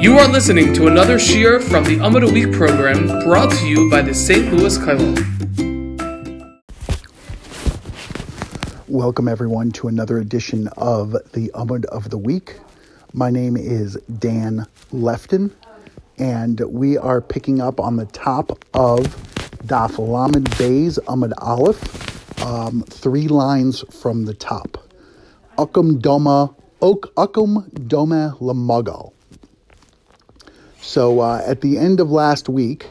You are listening to another Shiur from the Amud a Week program brought to you by the St. Louis Kollel. Welcome, everyone, to another edition of the Amud of the Week. My name is Dan Lefton, and we are picking up on the top of Daf Lamed Beis Amud Aleph, um, three lines from the top. Ukum Doma, Ok Ukum Doma Lamagal. So uh, at the end of last week,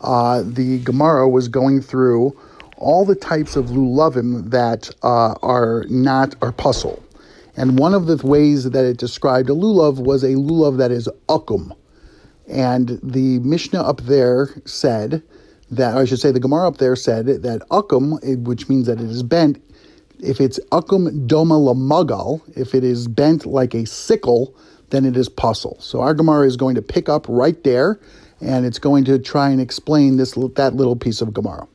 uh, the Gemara was going through all the types of lulavim that uh, are not are pasul. And one of the ways that it described a lulav was a lulav that is akum. And the Mishnah up there said that, I should say, the Gemara up there said that akum, which means that it is bent, if it's akum doma lamagal, if it is bent like a sickle, then it is pasul. So our Gemara is going to pick up right there, and it's going to try and explain this that little piece of Gemara.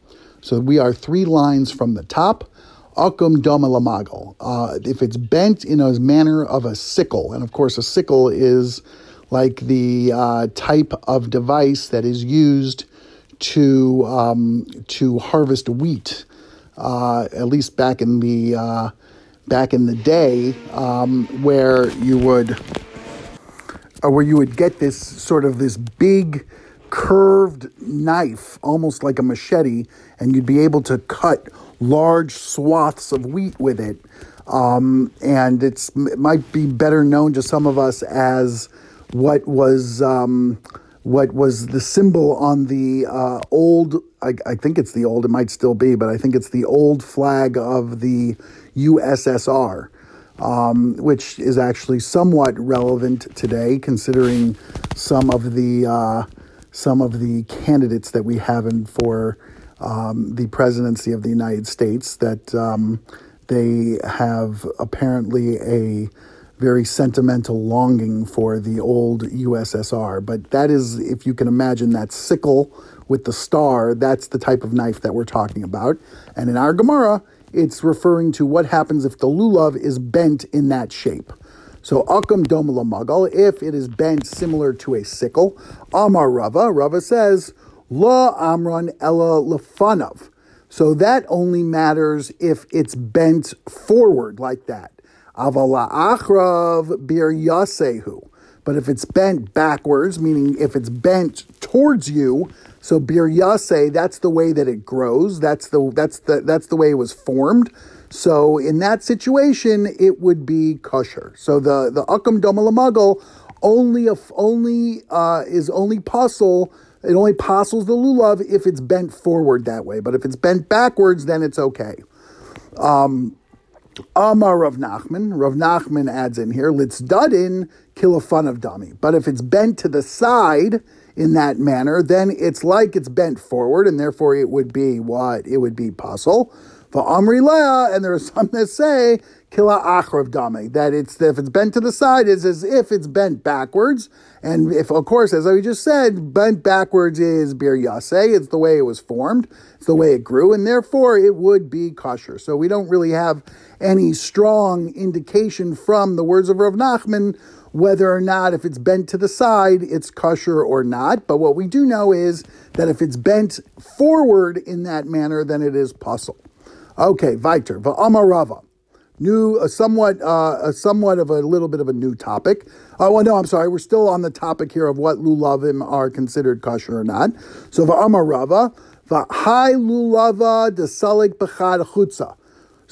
So we are three lines from the top. Akum doma lamagal. Uh, if it's bent in a manner of a sickle, and of course a sickle is like the uh, type of device that is used to um, to harvest wheat. Uh, at least back in the uh, back in the day, um, where you would where you would get this sort of this big curved knife, almost like a machete, and you'd be able to cut large swaths of wheat with it. Um, and it's it might be better known to some of us as what was um, what was the symbol on the uh, old. I, I, think it's the old. It might still be, but I think it's the old flag of the USSR. Um, which is actually somewhat relevant today, considering some of the uh, some of the candidates that we have in for um, the presidency of the United States that um, they have apparently a very sentimental longing for the old USSR. But that is, if you can imagine that sickle with the star, that's the type of knife that we're talking about. And in our Gemara, it's referring to what happens if the lulav is bent in that shape. So akam domala magal, if it is bent similar to a sickle, Amar Rava, Rava says, La Amran Ella Lefanav. So that only matters if it's bent forward like that. Avala Achrav Bir Yasehu. But if it's bent backwards, meaning if it's bent towards you, so Bir Yase, that's the way that it grows. That's the that's the that's the way it was formed. So in that situation, it would be kosher. So the the akam domalamagal only if only uh, is only pasul. It only puzzles the lulav if it's bent forward that way. But if it's bent backwards, then it's okay. Um, Amar Rav Nachman. Rav Nachman adds in here, let's dudin kill a fun of dummy. But if it's bent to the side in that manner, then it's like it's bent forward, and therefore it would be what? It would be pasul. For Amri Leah, and there are some that say kila achrav dame that it's if it's bent to the side is as if it's bent backwards, and if of course as I just said, bent backwards is bir yase. It's the way it was formed, it's the way it grew, and therefore it would be kosher. So we don't really have any strong indication from the words of Rav Nachman whether or not if it's bent to the side it's kosher or not. But what we do know is that if it's bent forward in that manner, then it is pasul. Okay, weiter. Va'amarava. New, a somewhat, uh, a somewhat of a little bit of a new topic. Oh, well, no, I'm sorry. We're still on the topic here of what lulavim are considered kosher or not. So va'amarava, va'hai lulava desalik b'chad chutza.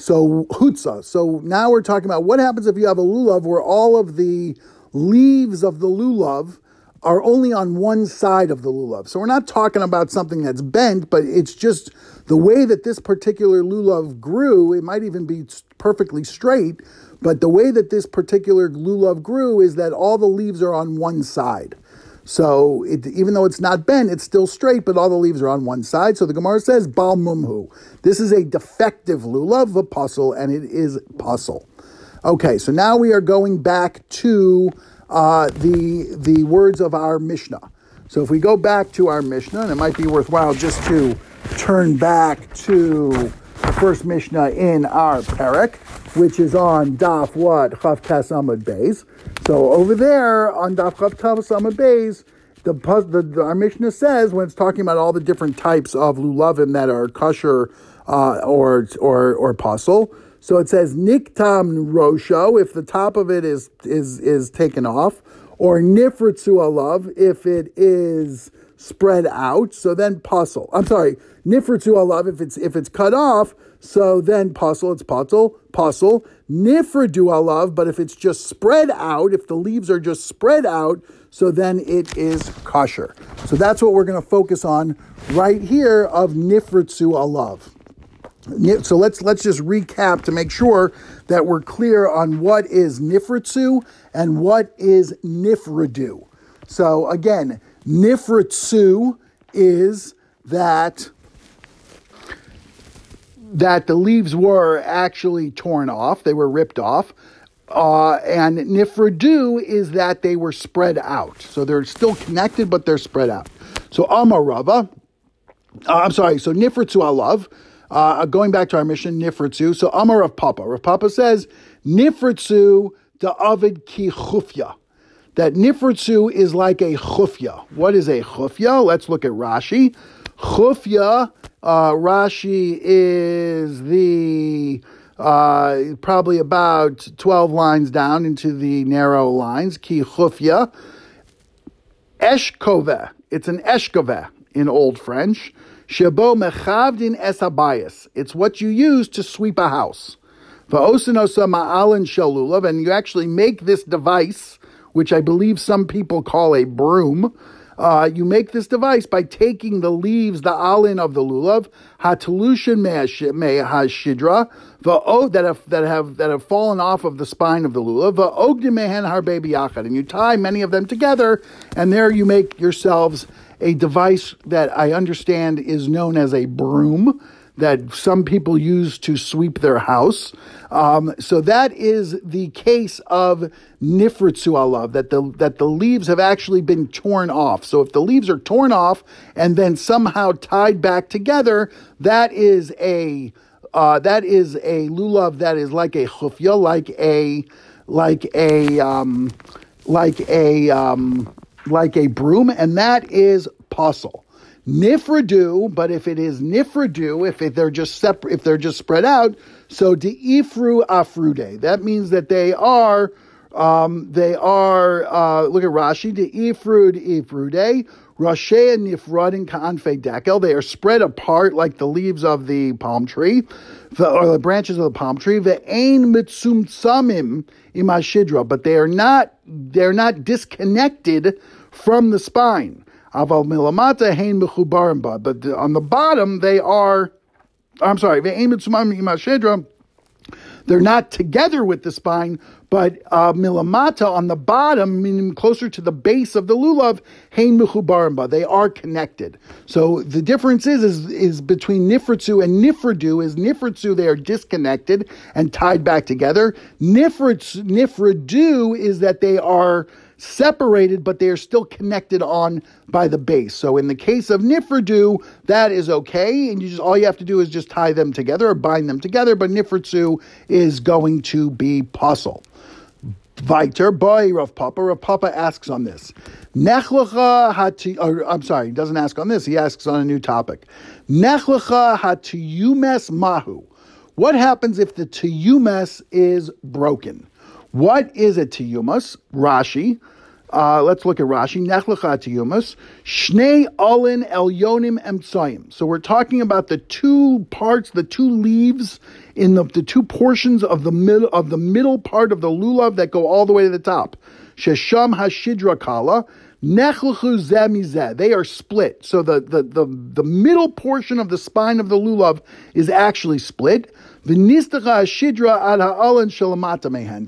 So chutza. So now we're talking about what happens if you have a lulav where all of the leaves of the lulav are only on one side of the lulav. So we're not talking about something that's bent, but it's just the way that this particular lulav grew. It might even be perfectly straight, but the way that this particular lulav grew is that all the leaves are on one side. So it, even though it's not bent, it's still straight, but all the leaves are on one side. So the Gemara says, Bal mumhu. This is a defective lulav, a pasul, and it is pasul. Okay, so now we are going back to uh, the, the words of our Mishnah. So if we go back to our Mishnah, and it might be worthwhile just to turn back to the first Mishnah in our Perek, which is on Daf what Chav Kasamad Beis. So over there on Daf Chav Tav Sama Bays, the, the, our Mishnah says when it's talking about all the different types of lulavim that are kosher uh, or or or pasul. So it says niktam rosho if the top of it is is is taken off, or nifritzu alav if it is spread out. So then pasul. I'm sorry, nifritzu alav oh if it's if it's cut off. So then pasul, it's pasul, pasul. Nifridu alav, oh but if it's just spread out, if the leaves are just spread out, so then it is kosher. So that's what we're going to focus on right here of nifritzu oh alav. So let's let's just recap to make sure that we're clear on what is nifritzu and what is nifridu. So again, nifritzu is that that the leaves were actually torn off, they were ripped off. Uh, and nifridu is that they were spread out. So they're still connected, but they're spread out. So amarava, uh, I'm sorry, so nifritzu alav, uh, going back to our Mishnah, Nifritzu. So Amar Rav Papa. Rav Papa says, Nifritzu the Avid ki chufya. That Nifritzu is like a chufya. What is a chufya? Let's look at Rashi. Chufya, uh, Rashi is the uh, probably about 12 lines down into the narrow lines. Ki chufya. Eshkove. It's an eshkove in Old French. Shabo mechavdin es habayis. It's what you use to sweep a house. Va'osinosa ma'alin shalulav, and you actually make this device, which I believe some people call a broom. Uh, you make this device by taking the leaves, the alin of the lulav, hatalushin mehashidra, that have that have that have fallen off of the spine of the lulav, va'ogdim mehen harbe and you tie many of them together, and there you make yourselves a device that I understand is known as a broom that some people use to sweep their house. Um, so that is the case of nifritzu alav, that the that the leaves have actually been torn off. So if the leaves are torn off and then somehow tied back together, that is a uh, that is a lulav that is like a chufya, like a like a um, like a um, like a broom, and that is puzzle. Nifradu, but if it is nifradu, if it, they're just separate, if they're just spread out, so deifru afrude. That means that they are, um, they are. Uh, look at Rashi. Deifru deifrude. Rashea nifradin ka'anfe dekel. They are spread apart like the leaves of the palm tree, the, or the branches of the palm tree. Ve'ain mitzum samim imashidra. But they are not. They're not disconnected from the spine. Aval milamata hein mechubarim But on the bottom, they are, I'm sorry, they're not together with the spine, but uh, milamata on the bottom, meaning closer to the base of the lulav, hein mechubarim They are connected. So the difference is, is, is between nifritzu and nifridu is nifritzu, they are disconnected and tied back together. Nifritz, nifridu is that they are separated, but they are still connected on by the base. So in the case of Nifridu, that is okay, and you just all you have to do is just tie them together or bind them together. But Nifritzu is going to be pasul. Viter, boy, Rav Papa. Rav Papa asks on this. Nechlecha hati, I'm sorry, he doesn't ask on this, he asks on a new topic. Nechlecha hatiyumes mahu. What happens if the tiyumes is broken? What is a tiyumas? Rashi. Uh, let's look at Rashi. Nechlecha tiyumas. Shnei alin elyonim emtsayim. So we're talking about the two parts, the two leaves in the, the two portions of the middle of the middle part of the lulav that go all the way to the top. Shesham hashidra kala. They are split. So the, the, the, the middle portion of the spine of the lulav is actually split. Shidra.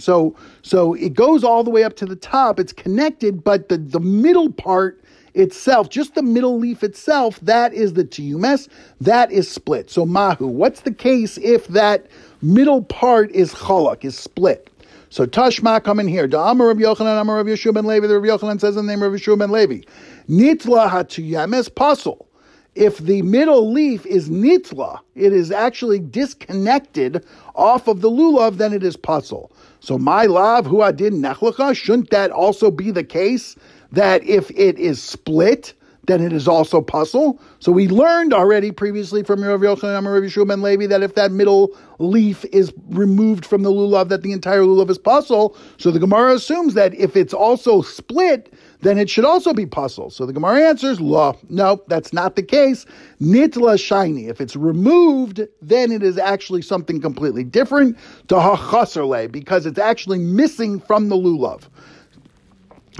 So, so it goes all the way up to the top. It's connected, but the, the middle part itself, just the middle leaf itself, that is the tiyumes, that is split. So mahu, what's the case if that middle part is chalak, is split? So Tashma come in here. Da Amar Rav Yochanan, Amar Rav Yeshua ben Levi. The Rav Yochanan says in the name of Yeshua ben Levi. Nitla hatuyemes pasul. If the middle leaf is nitla, it is actually disconnected off of the lulav, then it is pasul. So my love, who I did nechlacha, shouldn't that also be the case that if it is split, then it is also pasul. So we learned already previously from Rav Yochanan Rav Yeshua ben Levi that if that middle leaf is removed from the lulav, that the entire lulav is pasul. So the Gemara assumes that if it's also split, then it should also be pasul. So the Gemara answers, law. No, that's not the case. Nitla shiny. If it's removed, then it is actually something completely different to hachasarle because it's actually missing from the lulav.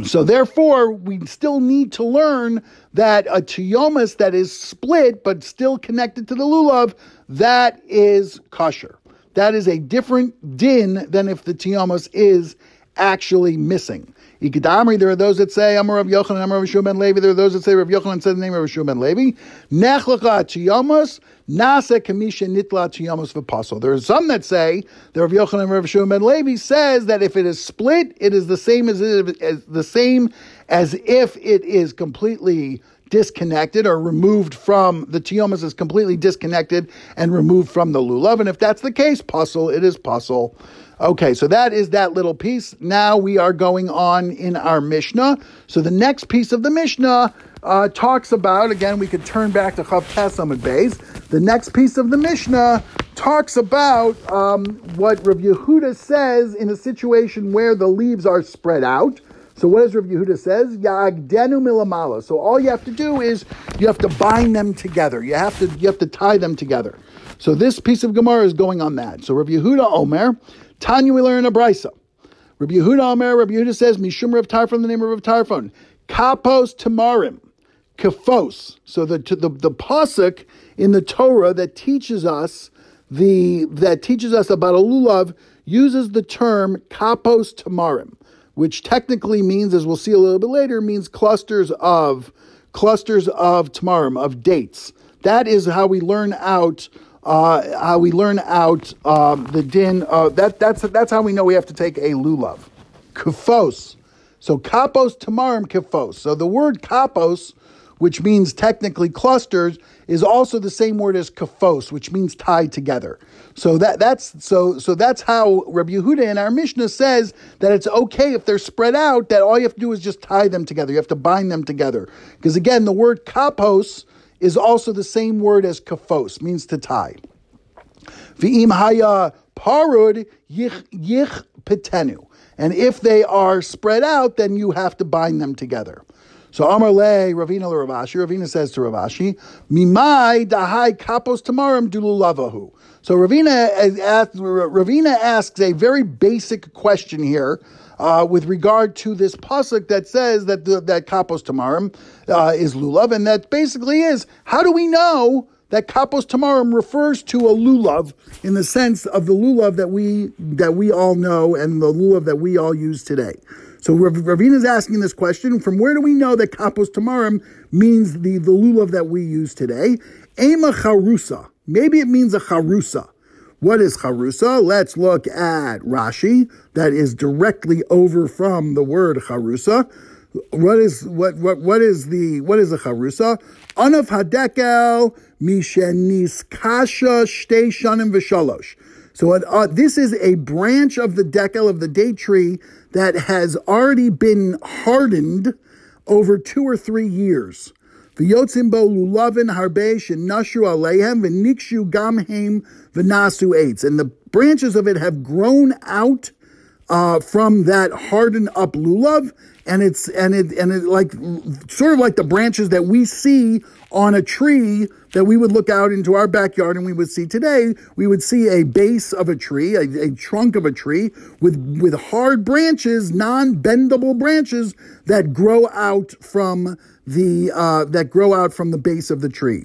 So therefore, we still need to learn that a tiyomas that is split but still connected to the lulav, that is kosher. That is a different din than if the tiyomas is actually missing. Ikadamri, there are those that say Rav Yochanan, Amar Rav Levi. There are those that say Rav Yochanan said the name of Rav Levi. Nechlacha tiyamos, nasa kamisha nitla tiyamos v'pasul. There are some that say that Rav Yochanan, Rav ben Levi says that if it is split, it is the same as, as the same as if it is completely disconnected or removed from the tiomas is completely disconnected and removed from the lulav. And if that's the case, pasul, it is pasul. Okay, so that is that little piece. Now we are going on in our Mishnah. So the next piece of the Mishnah uh, talks about, again, we could turn back to Chav Tesam and. The next piece of the Mishnah talks about um, what Rav Yehuda says in a situation where the leaves are spread out. So what does Rav Yehuda says? Yagdenu milamala. So all you have to do is you have to bind them together. You have to you have to tie them together. So this piece of Gemara is going on that. So Rav Yehuda Omer, Tanya, we learn a brisa. Rabbi Yehuda Omer, Rabbi Yehuda says, Mishum Rav Tarfon, the name of Rav Tarfon. Kapos Tamarim. Kafos. So the, the, the pasuk in the Torah that teaches us the that teaches us about a lulav uses the term kapos tamarim, which technically means, as we'll see a little bit later, means clusters of clusters of tamarim of dates. That is how we learn out uh, how we learn out um, the din. Uh, that that's that's how we know we have to take a lulav, kufos. So kapos tamarim kufos. So the word kapos, which means technically clusters, is also the same word as kafos, which means tied together. So that that's so so that's how Rabbi Yehuda in our Mishnah says that it's okay if they're spread out. That all you have to do is just tie them together. You have to bind them together because again, the word kapos is also the same word as kafos, means to tie. V'im haya parud yich, yich petenu. And if they are spread out, then you have to bind them together. So Amar Le Ravina Le Rav Ashi. Ravina says to Rav Ashi, Mimai dahai kapos tamarim dululavahu. So Ravina Ravina asks a very basic question here uh, with regard to this pasuk that says that the, that kapos tamarim uh, is lulav, and that basically is how do we know that kapos tamarim refers to a lulav in the sense of the lulav that we that we all know and the lulav that we all use today. So Ravina is asking this question: From where do we know that kapos tamarim means the, the lulav that we use today? Ema charusa. Maybe it means a charusa. What is charusa? Let's look at Rashi, that is directly over from the word charusa. What is what what what is the what is a charusa? Anav hadekel mishenis kasha shtei shanim v'shalosh. So uh, this is a branch of the dekel of the date tree that has already been hardened over two or three years. V'yotzim bo lulavin harbe shenashu aleihem v'nikshu gamhem v'nasu eitz. And the branches of it have grown out uh, from that hardened up lulav, and it's and it and it like sort of like the branches that we see on a tree that we would look out into our backyard and we would see today. We would see a base of a tree, a, a trunk of a tree with with hard branches, non-bendable branches that grow out from the uh, that grow out from the base of the tree.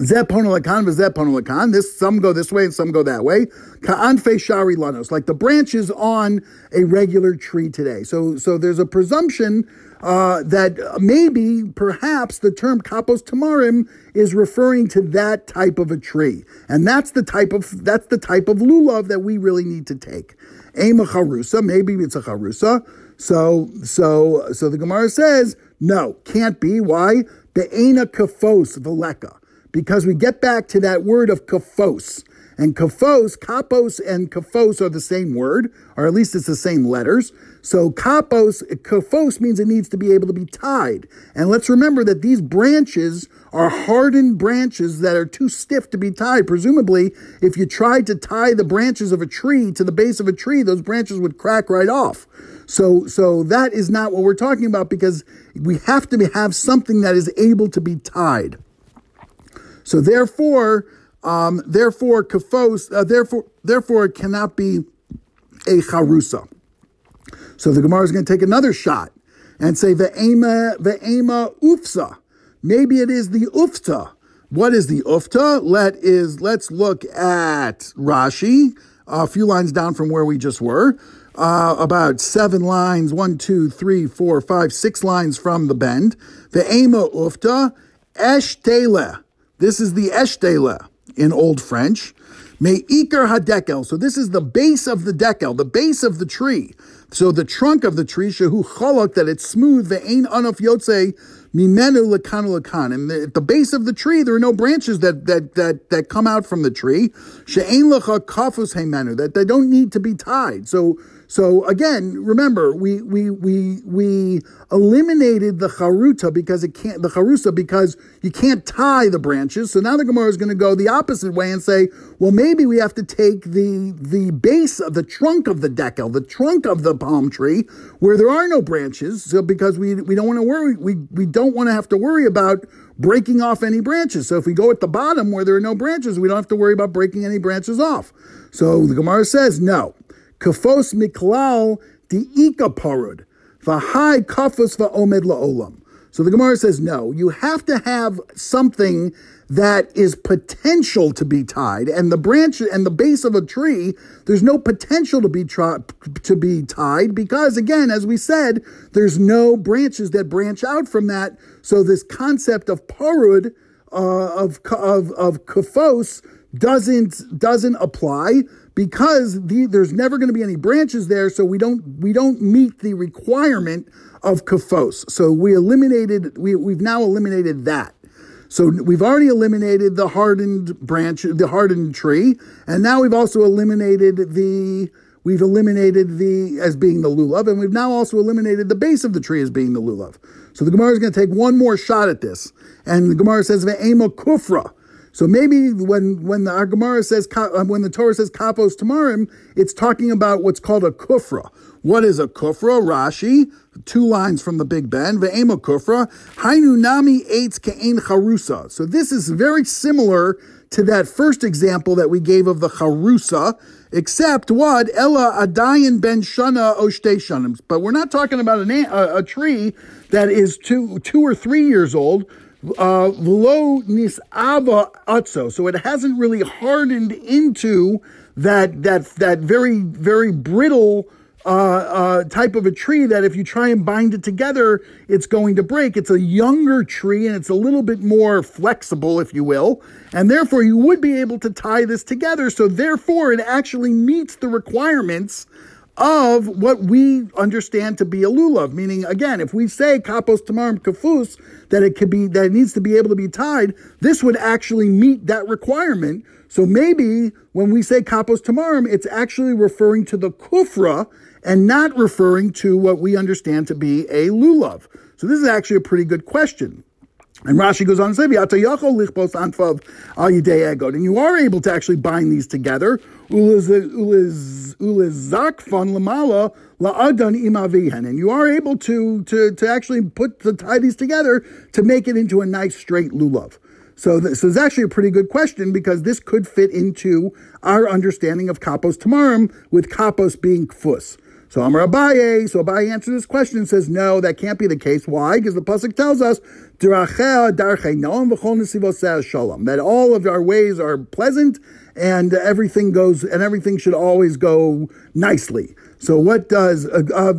Zep This some go this way and some go that way. Ka'anfe shari lanos, like the branches on a regular tree today. So so there's a presumption uh, that maybe perhaps the term kapos tamarim is referring to that type of a tree, and that's the type of that's the type of lulav that we really need to take. Aim a charusa, maybe it's a charusa. So so so the Gemara says No, can't be. Why? The ena kafos veleka. Because we get back to that word of kafos. And kafos, kapos and kafos are the same word, or at least it's the same letters. So kapos, kafos means it needs to be able to be tied. And let's remember that these branches are hardened branches that are too stiff to be tied. Presumably, if you tried to tie the branches of a tree to the base of a tree, those branches would crack right off. So, so that is not what we're talking about because we have to have something that is able to be tied. So therefore, um, therefore, kafos, uh, therefore, therefore, it cannot be a charusa. So the Gemara is going to take another shot and say the ema, the ema ufsa. Maybe it is the ufta. What is the ufta? Let is let's look at Rashi, a few lines down from where we just were. Uh, about seven lines, one, two, three, four, five, six lines from the bend. The ema ufta, eshtele. This is the eshtele in Old French. Me'ikar hadekel. So this is the base of the dekel, the base of the tree. So the trunk of the tree, shehu chalak, that it's smooth, ve'ein anof yotze mimenu lekanu lekan. And at the base of the tree, there are no branches that that that that come out from the tree. She'ein lecha kafus heimenu, that they don't need to be tied. So so again, remember, we we we we eliminated the charuta because it can't the charusa because you can't tie the branches. So now the Gemara is going to go the opposite way and say, well, maybe we have to take the the base of the trunk of the dekel, the trunk of the palm tree, where there are no branches. So because we we don't want to worry, we we don't want to have to worry about breaking off any branches. So if we go at the bottom where there are no branches, we don't have to worry about breaking any branches off. So the Gemara says no. Kafos miklal di ika parud. V'hai kafos va'omed la'olam. So the Gemara says, no, you have to have something that is potential to be tied. And the branch and the base of a tree, there's no potential to be to be tied because, again, as we said, there's no branches that branch out from that. So this concept of parud, uh, of, of, of kafos, doesn't doesn't apply because the, there's never going to be any branches there, so we don't we don't meet the requirement of kafos. So we eliminated we we've now eliminated that. So we've already eliminated the hardened branch, the hardened tree, and now we've also eliminated the we've eliminated the as being the lulav, and we've now also eliminated the base of the tree as being the lulav. So the Gemara is going to take one more shot at this, and the Gemara says ve'ema kufra. So maybe when when the Gemara says uh, when the Torah says kapos tamarim, it's talking about what's called a kufra. What is a kufra? Rashi, two lines from the Big Ben. Ve'ema kufra hainu nami eitz ke'en charusa. So this is very similar to that first example that we gave of the charusa, except what ella adayin ben shana oshte shanim. But we're not talking about an, a, a tree that is two two or three years old V'lo nis'ava atzo. So it hasn't really hardened into that that that very very brittle uh, uh, type of a tree that if you try and bind it together, it's going to break. It's a younger tree and it's a little bit more flexible, if you will, and therefore you would be able to tie this together. So therefore, it actually meets the requirements of what we understand to be a lulav. Meaning, again, if we say kapos tamarim kafus, that it could be that it needs to be able to be tied, this would actually meet that requirement. So maybe when we say kapos tamarim, it's actually referring to the kufra and not referring to what we understand to be a lulav. So this is actually a pretty good question. And Rashi goes on to say, and you are able to actually bind these together. And you are able to, to, to actually put the tie these together to make it into a nice straight lulav. So this is actually a pretty good question because this could fit into our understanding of kapos tamarim, with kapos being kfus. So Amar Abaye, so Abaye answers this question and says, no, that can't be the case. Why? Because the Pasuk tells us, that all of our ways are pleasant and everything goes, and everything should always go nicely. So what does, uh, uh,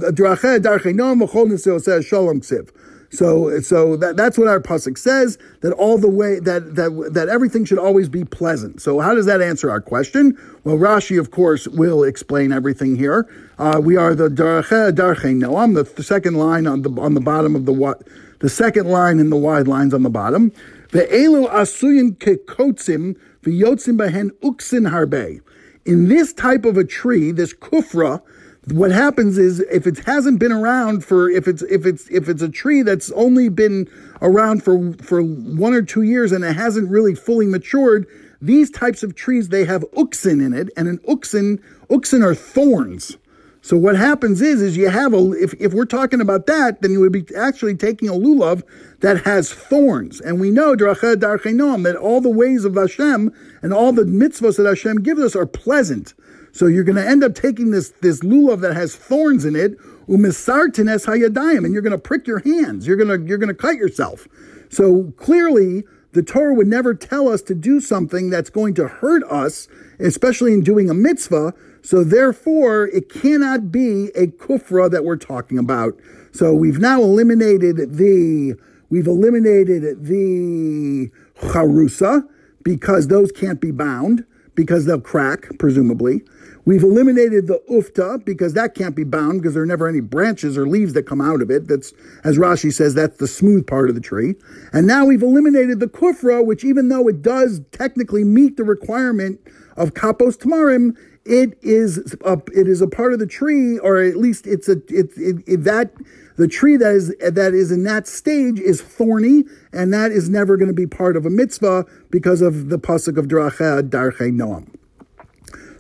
So, so that, that's what our pasuk says. That all the way that that that everything should always be pleasant. So, how does that answer our question? Well, Rashi, of course, will explain everything here. Uh, we are the darche darche noam, the, the second line on the on the bottom of the the second line in the wide lines on the bottom. Ve'elu asuyin kekotzim v'yotzim behen uksin harbe. In this type of a tree, this kufra what happens is if it hasn't been around for if it's if it's if it's a tree that's only been around for for one or two years and it hasn't really fully matured these types of trees they have uxin in it and an uxin uxin are thorns. So what happens is is you have a if, if we're talking about that then you would be actually taking a lulav that has thorns. And we know that all the ways of Hashem and all the mitzvahs that Hashem gives us are pleasant so you're going to end up taking this, this lulav that has thorns in it, umisartines hayadayim, and you're going to prick your hands. You're going to, you're going to cut yourself. So clearly, the Torah would never tell us to do something that's going to hurt us, especially in doing a mitzvah. So therefore, it cannot be a kufra that we're talking about. So we've now eliminated the, we've eliminated the charusa because those can't be bound because they'll crack, presumably. We've eliminated the ufta because that can't be bound because there are never any branches or leaves that come out of it. That's, as Rashi says, that's the smooth part of the tree. And now we've eliminated the kufra, which even though it does technically meet the requirement of kapos tamarim, it is a, it is a part of the tree, or at least it's a it, it, it, that the tree that is that is in that stage is thorny, and that is never going to be part of a mitzvah because of the pasuk of Dracha Darche Noam.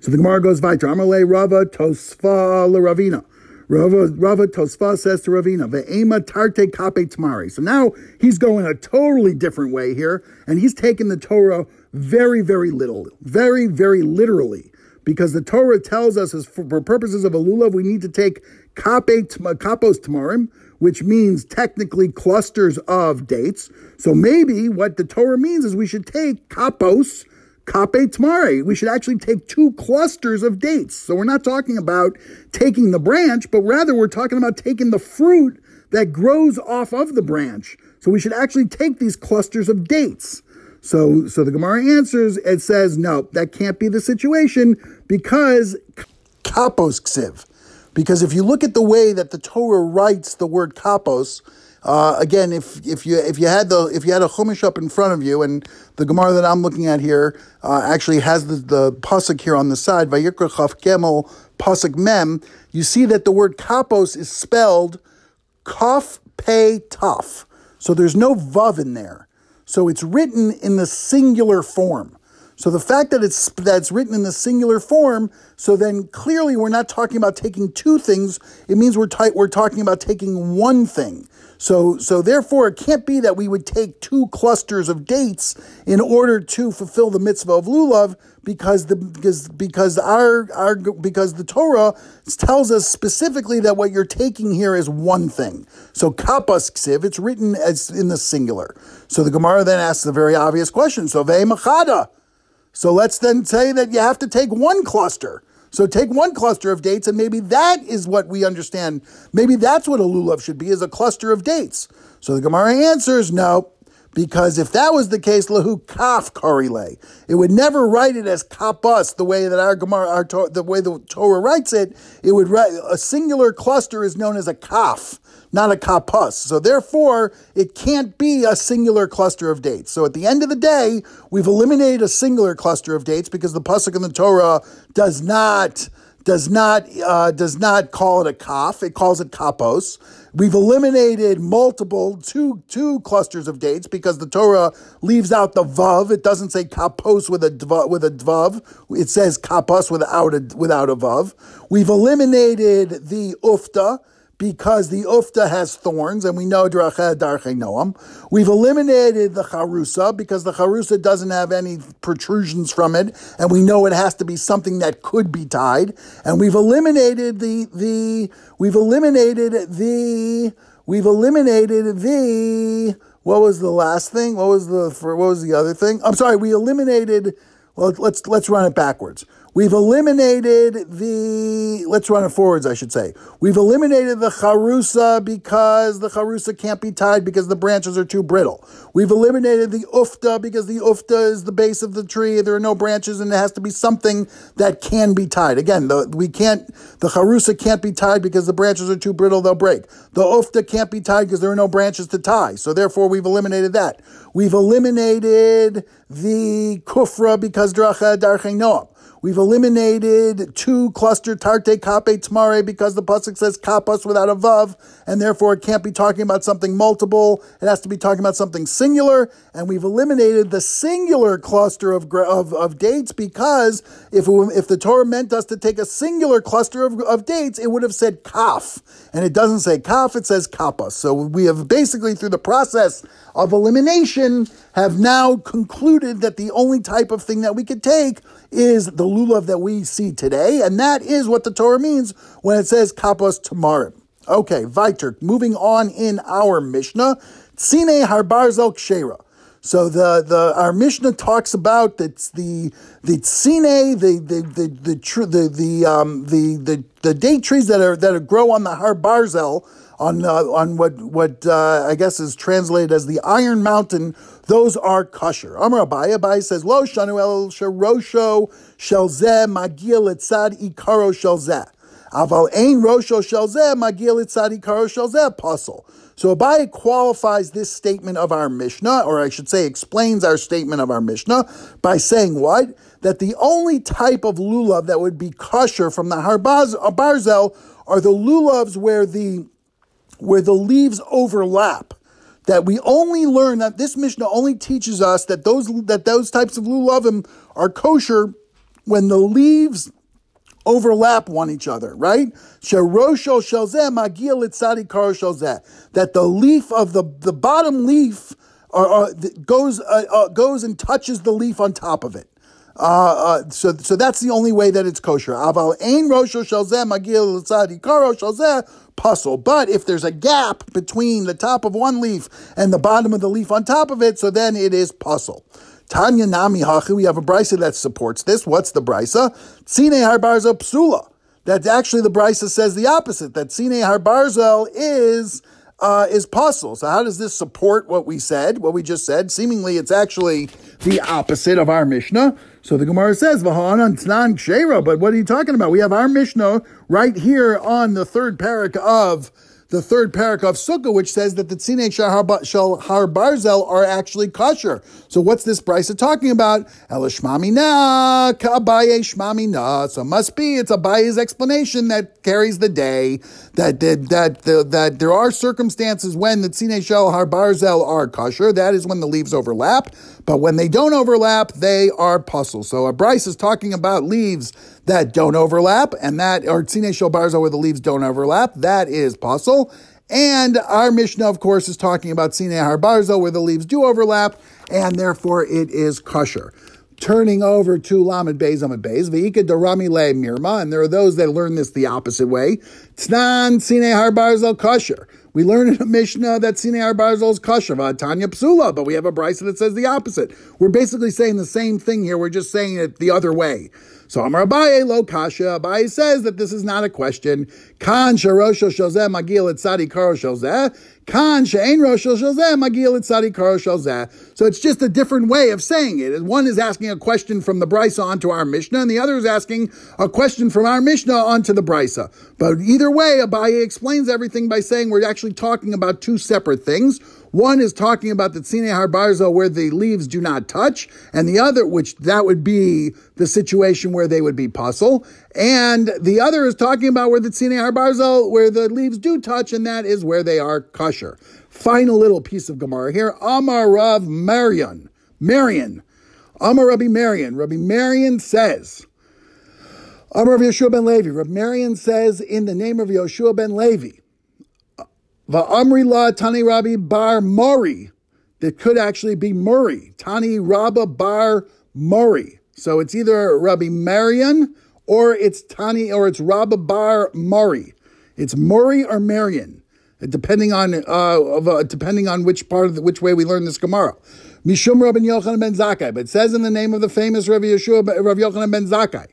So the Gemara goes weiter. Amalei Rava Tosfa Ravina. Rava, Rava Tosfa says to Ravina, Ve'ema tarte kape tamari. So now he's going a totally different way here, and he's taking the Torah very, very little, very, very literally. Because the Torah tells us, as for, for purposes of a lulav, we need to take kape, kapos tamarim, which means technically clusters of dates. So maybe what the Torah means is we should take kapos, Kape Tamari. We should actually take two clusters of dates. So we're not talking about taking the branch, but rather we're talking about taking the fruit that grows off of the branch. So we should actually take these clusters of dates. So, so the Gemara answers, it says, no, that can't be the situation because kapos ksiv. Because if you look at the way that the Torah writes the word kapos, uh, again, if if you if you had the if you had a chumash up in front of you, and the Gemara that I'm looking at here uh, actually has the the pasuk here on the side, Vayikra Chaf Gemel pasuk Mem, you see that the word kapos is spelled kaf pe taf. So there's no vav in there. So it's written in the singular form. So the fact that it's that's written in the singular form, so then clearly we're not talking about taking two things. It means we're t- we're talking about taking one thing. So, so therefore, it can't be that we would take two clusters of dates in order to fulfill the mitzvah of lulav, because the because because our our because the Torah tells us specifically that what you're taking here is one thing. So kapas ksiv, it's written as in the singular. So the Gemara then asks the very obvious question. So ve machada. So let's then say that you have to take one cluster. So take one cluster of dates, and maybe that is what we understand. Maybe that's what a lulav should be, is a cluster of dates. So the Gemara answers no, because if that was the case, lahu kaf karile, it would never write it as kapas the way that our Gemara, our the way the Torah writes it. It would write a singular cluster is known as a kaf not a kapus. So therefore, it can't be a singular cluster of dates. So at the end of the day, we've eliminated a singular cluster of dates because the pasuk in the Torah does not does not uh, does not call it a kaf. It calls it kapos. We've eliminated multiple two two clusters of dates because the Torah leaves out the vav. It doesn't say kapos with a dvav, with a dvav. It says kapos without a without a vav. We've eliminated the ufta because the ufta has thorns, and we know Drached Darche Noam. We've eliminated the charusa because the charusa doesn't have any protrusions from it, and we know it has to be something that could be tied. And we've eliminated the the we've eliminated the we've eliminated the what was the last thing? What was the what was the other thing? I'm sorry, we eliminated well let's let's run it backwards. We've eliminated the, let's run it forwards, I should say. We've eliminated the charusa because the charusa can't be tied because the branches are too brittle. We've eliminated the ufta because the ufta is the base of the tree. There are no branches and it has to be something that can be tied. Again, the, we can't, the charusa can't be tied because the branches are too brittle, they'll break. The ufta can't be tied because there are no branches to tie. So therefore we've eliminated that. We've eliminated the kufra because dracha darche noam. We've eliminated two cluster tarte kape tamare because the pasuk says kapas without a vav, and therefore it can't be talking about something multiple. It has to be talking about something singular. And we've eliminated the singular cluster of of, of dates because if if the Torah meant us to take a singular cluster of, of dates, it would have said kaf, and it doesn't say kaf; it says kapas. So we have basically through the process of elimination have now concluded that the only type of thing that we could take is the lulav that we see today, and that is what the Torah means when it says kapos tamarim. Okay, weiter. Moving on in our Mishnah, Tzine harbarzel kshera. So the, the our Mishnah talks about that the the tzine, the the the the the the, um, the, the the date trees that are that grow on the har barzel on uh, on what what uh, I guess is translated as the Iron Mountain. Those are kosher. Amar Abai Abai says Lo shanu el sherosho shelzeh magil etzad ikaro shelzeh. Aval ein rosho shelzeh magil etzad ikaro shelzeh pasul. So Abai qualifies this statement of our Mishnah, or I should say explains our statement of our Mishnah, by saying what? That the only type of lulav that would be kosher from the Harbaz, Barzel are the lulavs where the where the leaves overlap. That we only learn that this Mishnah only teaches us that those that those types of lulavim are kosher when the leaves overlap one each other, right? That the leaf of the, the bottom leaf uh, goes uh, uh, goes and touches the leaf on top of it. Uh, uh, so, so that's the only way that it's kosher. Aval ein rosho shalzeh magil tzadi karo shalzeh pasul. But if there's a gap between the top of one leaf and the bottom of the leaf on top of it, so then it is pasul. Tanya Nami Hachi, we have a brisa that supports this. What's the brisa? Tzine Harbarza Psula. That actually the brisa says the opposite, that Tzine Harbarzel is uh, is pasul. So how does this support what we said, what we just said? Seemingly it's actually the opposite of our Mishnah. So the Gemara says, V'ha'anan tnan kshera, but what are you talking about? We have our Mishnah right here on the third parak of the third parak of Sukkah, which says that the Tzine Shal Barzel are actually kosher. So what's this brisa talking about? Elishmami na, Abaye shmami na. So must be, it's Abaye's explanation that carries the day, that, that, that, that, that there are circumstances when the Tzine Shal Har Barzel are kosher. That is when the leaves overlap. But when they don't overlap, they are pasul. So a Bryce is talking about leaves that don't overlap, and that, or Tzine Shal where the leaves don't overlap, that is pasul. And our Mishnah, of course, is talking about Tzine Har Barzel where the leaves do overlap, and therefore it is kosher turning over to Lamed Beis Amid Beis, V'ika Darami Le Mirma, and there are those that learn this the opposite way. Tnan Sine Har Barzel Kosher. We learn in a Mishnah uh, that Sine Har Barzel is kosher, uh, Tanya Psula, but we have a Brisa that says the opposite. We're basically saying the same thing here, we're just saying it the other way. So Amar Abaye lo kasha. Abaye says that this is not a question. Kan sharosho shozeh magil et sadi karo shozeh. Kan she'en rosho shozeh magil et sadi karo shozeh. So it's just a different way of saying it. One is asking a question from the Brisa onto our Mishnah, and the other is asking a question from our Mishnah onto the Brisa. But either way, Abaye explains everything by saying we're actually talking about two separate things. One is talking about the Tzine Harbarzo where the leaves do not touch, and the other, which that would be the situation where they would be pasul. And the other is talking about where the Tzine Harbarzo, where the leaves do touch, and that is where they are kosher. Final little piece of Gemara here. Amar Rav Marion. Marion. Amar Rabbi Marion. Rabbi Marion says, Amar Yeshua ben Levi. Rabbi Marion says, in the name of Yeshua ben Levi, Va'amri la Tani Rabbi Bar Mori. That could actually be Murray. Tani Rabba Bar Murray. So it's either Rabbi Marion or it's Tani or it's Rabba Bar Murray. It's Murray or Marion, depending on uh, uh, depending on which part of the, which way we learn this Gemara. Mishum Rabbi Yochanan ben Zakkai, but it says in the name of the famous Rabbi Yeshua Rabbi Yochanan ben Zakkai.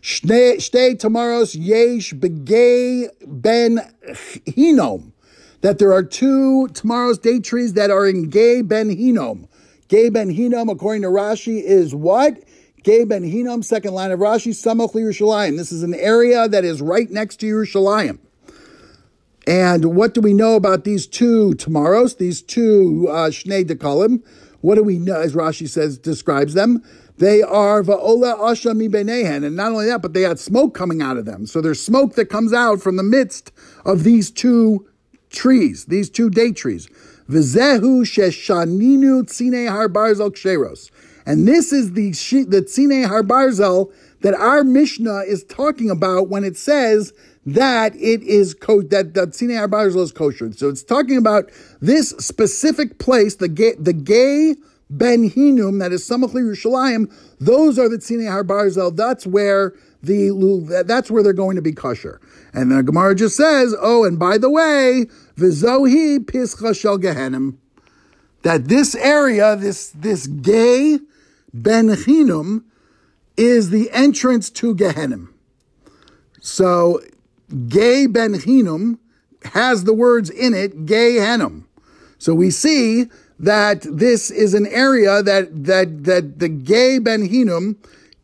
Shtei Tamaros Yesh Begay Ben Hinom. That there are two tomorrow's date trees that are in Gay Ben Hinom. Gay Ben Hinom, according to Rashi, is what? Gay Ben Hinom, second line of Rashi, Samach Yerushalayim. This is an area that is right next to Yerushalayim. And what do we know about these two tomorrows, these two uh, Shnei Dekalim? What do we know, as Rashi says, describes them? They are Va'ola Asha mi benehen. And not only that, but they had smoke coming out of them. So there's smoke that comes out from the midst of these two trees, these two date trees. V'zehu sheshaninu tzine har barzel ksheros. And this is the, the tzine har barzel that our Mishnah is talking about when it says that it is co- that that Sinai Arbarzal is kosher. So it's talking about this specific place, the gay, the gay Ben Hinum, that is Samachli Yerushalayim. Those are the Sinai Harbarzel. That's where the that's where they're going to be kosher. And the Gemara just says, oh, and by the way, Vizohi Pischa Shel Gehenim. That this area, this this gay Ben Hinum, is the entrance to Gehenim. So Gay Ben Hinum has the words in it, Gay Henum. So we see that this is an area that that that the Gay Ben Hinum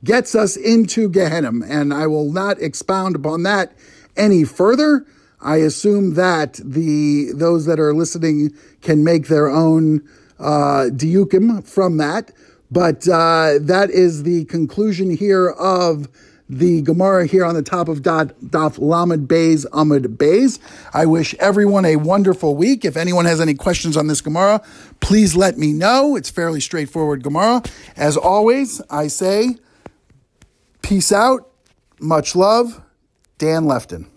gets us into Gehenim, and I will not expound upon that any further. I assume that the those that are listening can make their own uh, diukim from that, but uh, that is the conclusion here of the Gemara here on the top of Daf, Daf Lamed Beis Amud Beis. I wish everyone a wonderful week. If anyone has any questions on this Gemara, please let me know. It's fairly straightforward Gemara. As always, I say peace out, much love, Dan Lefton.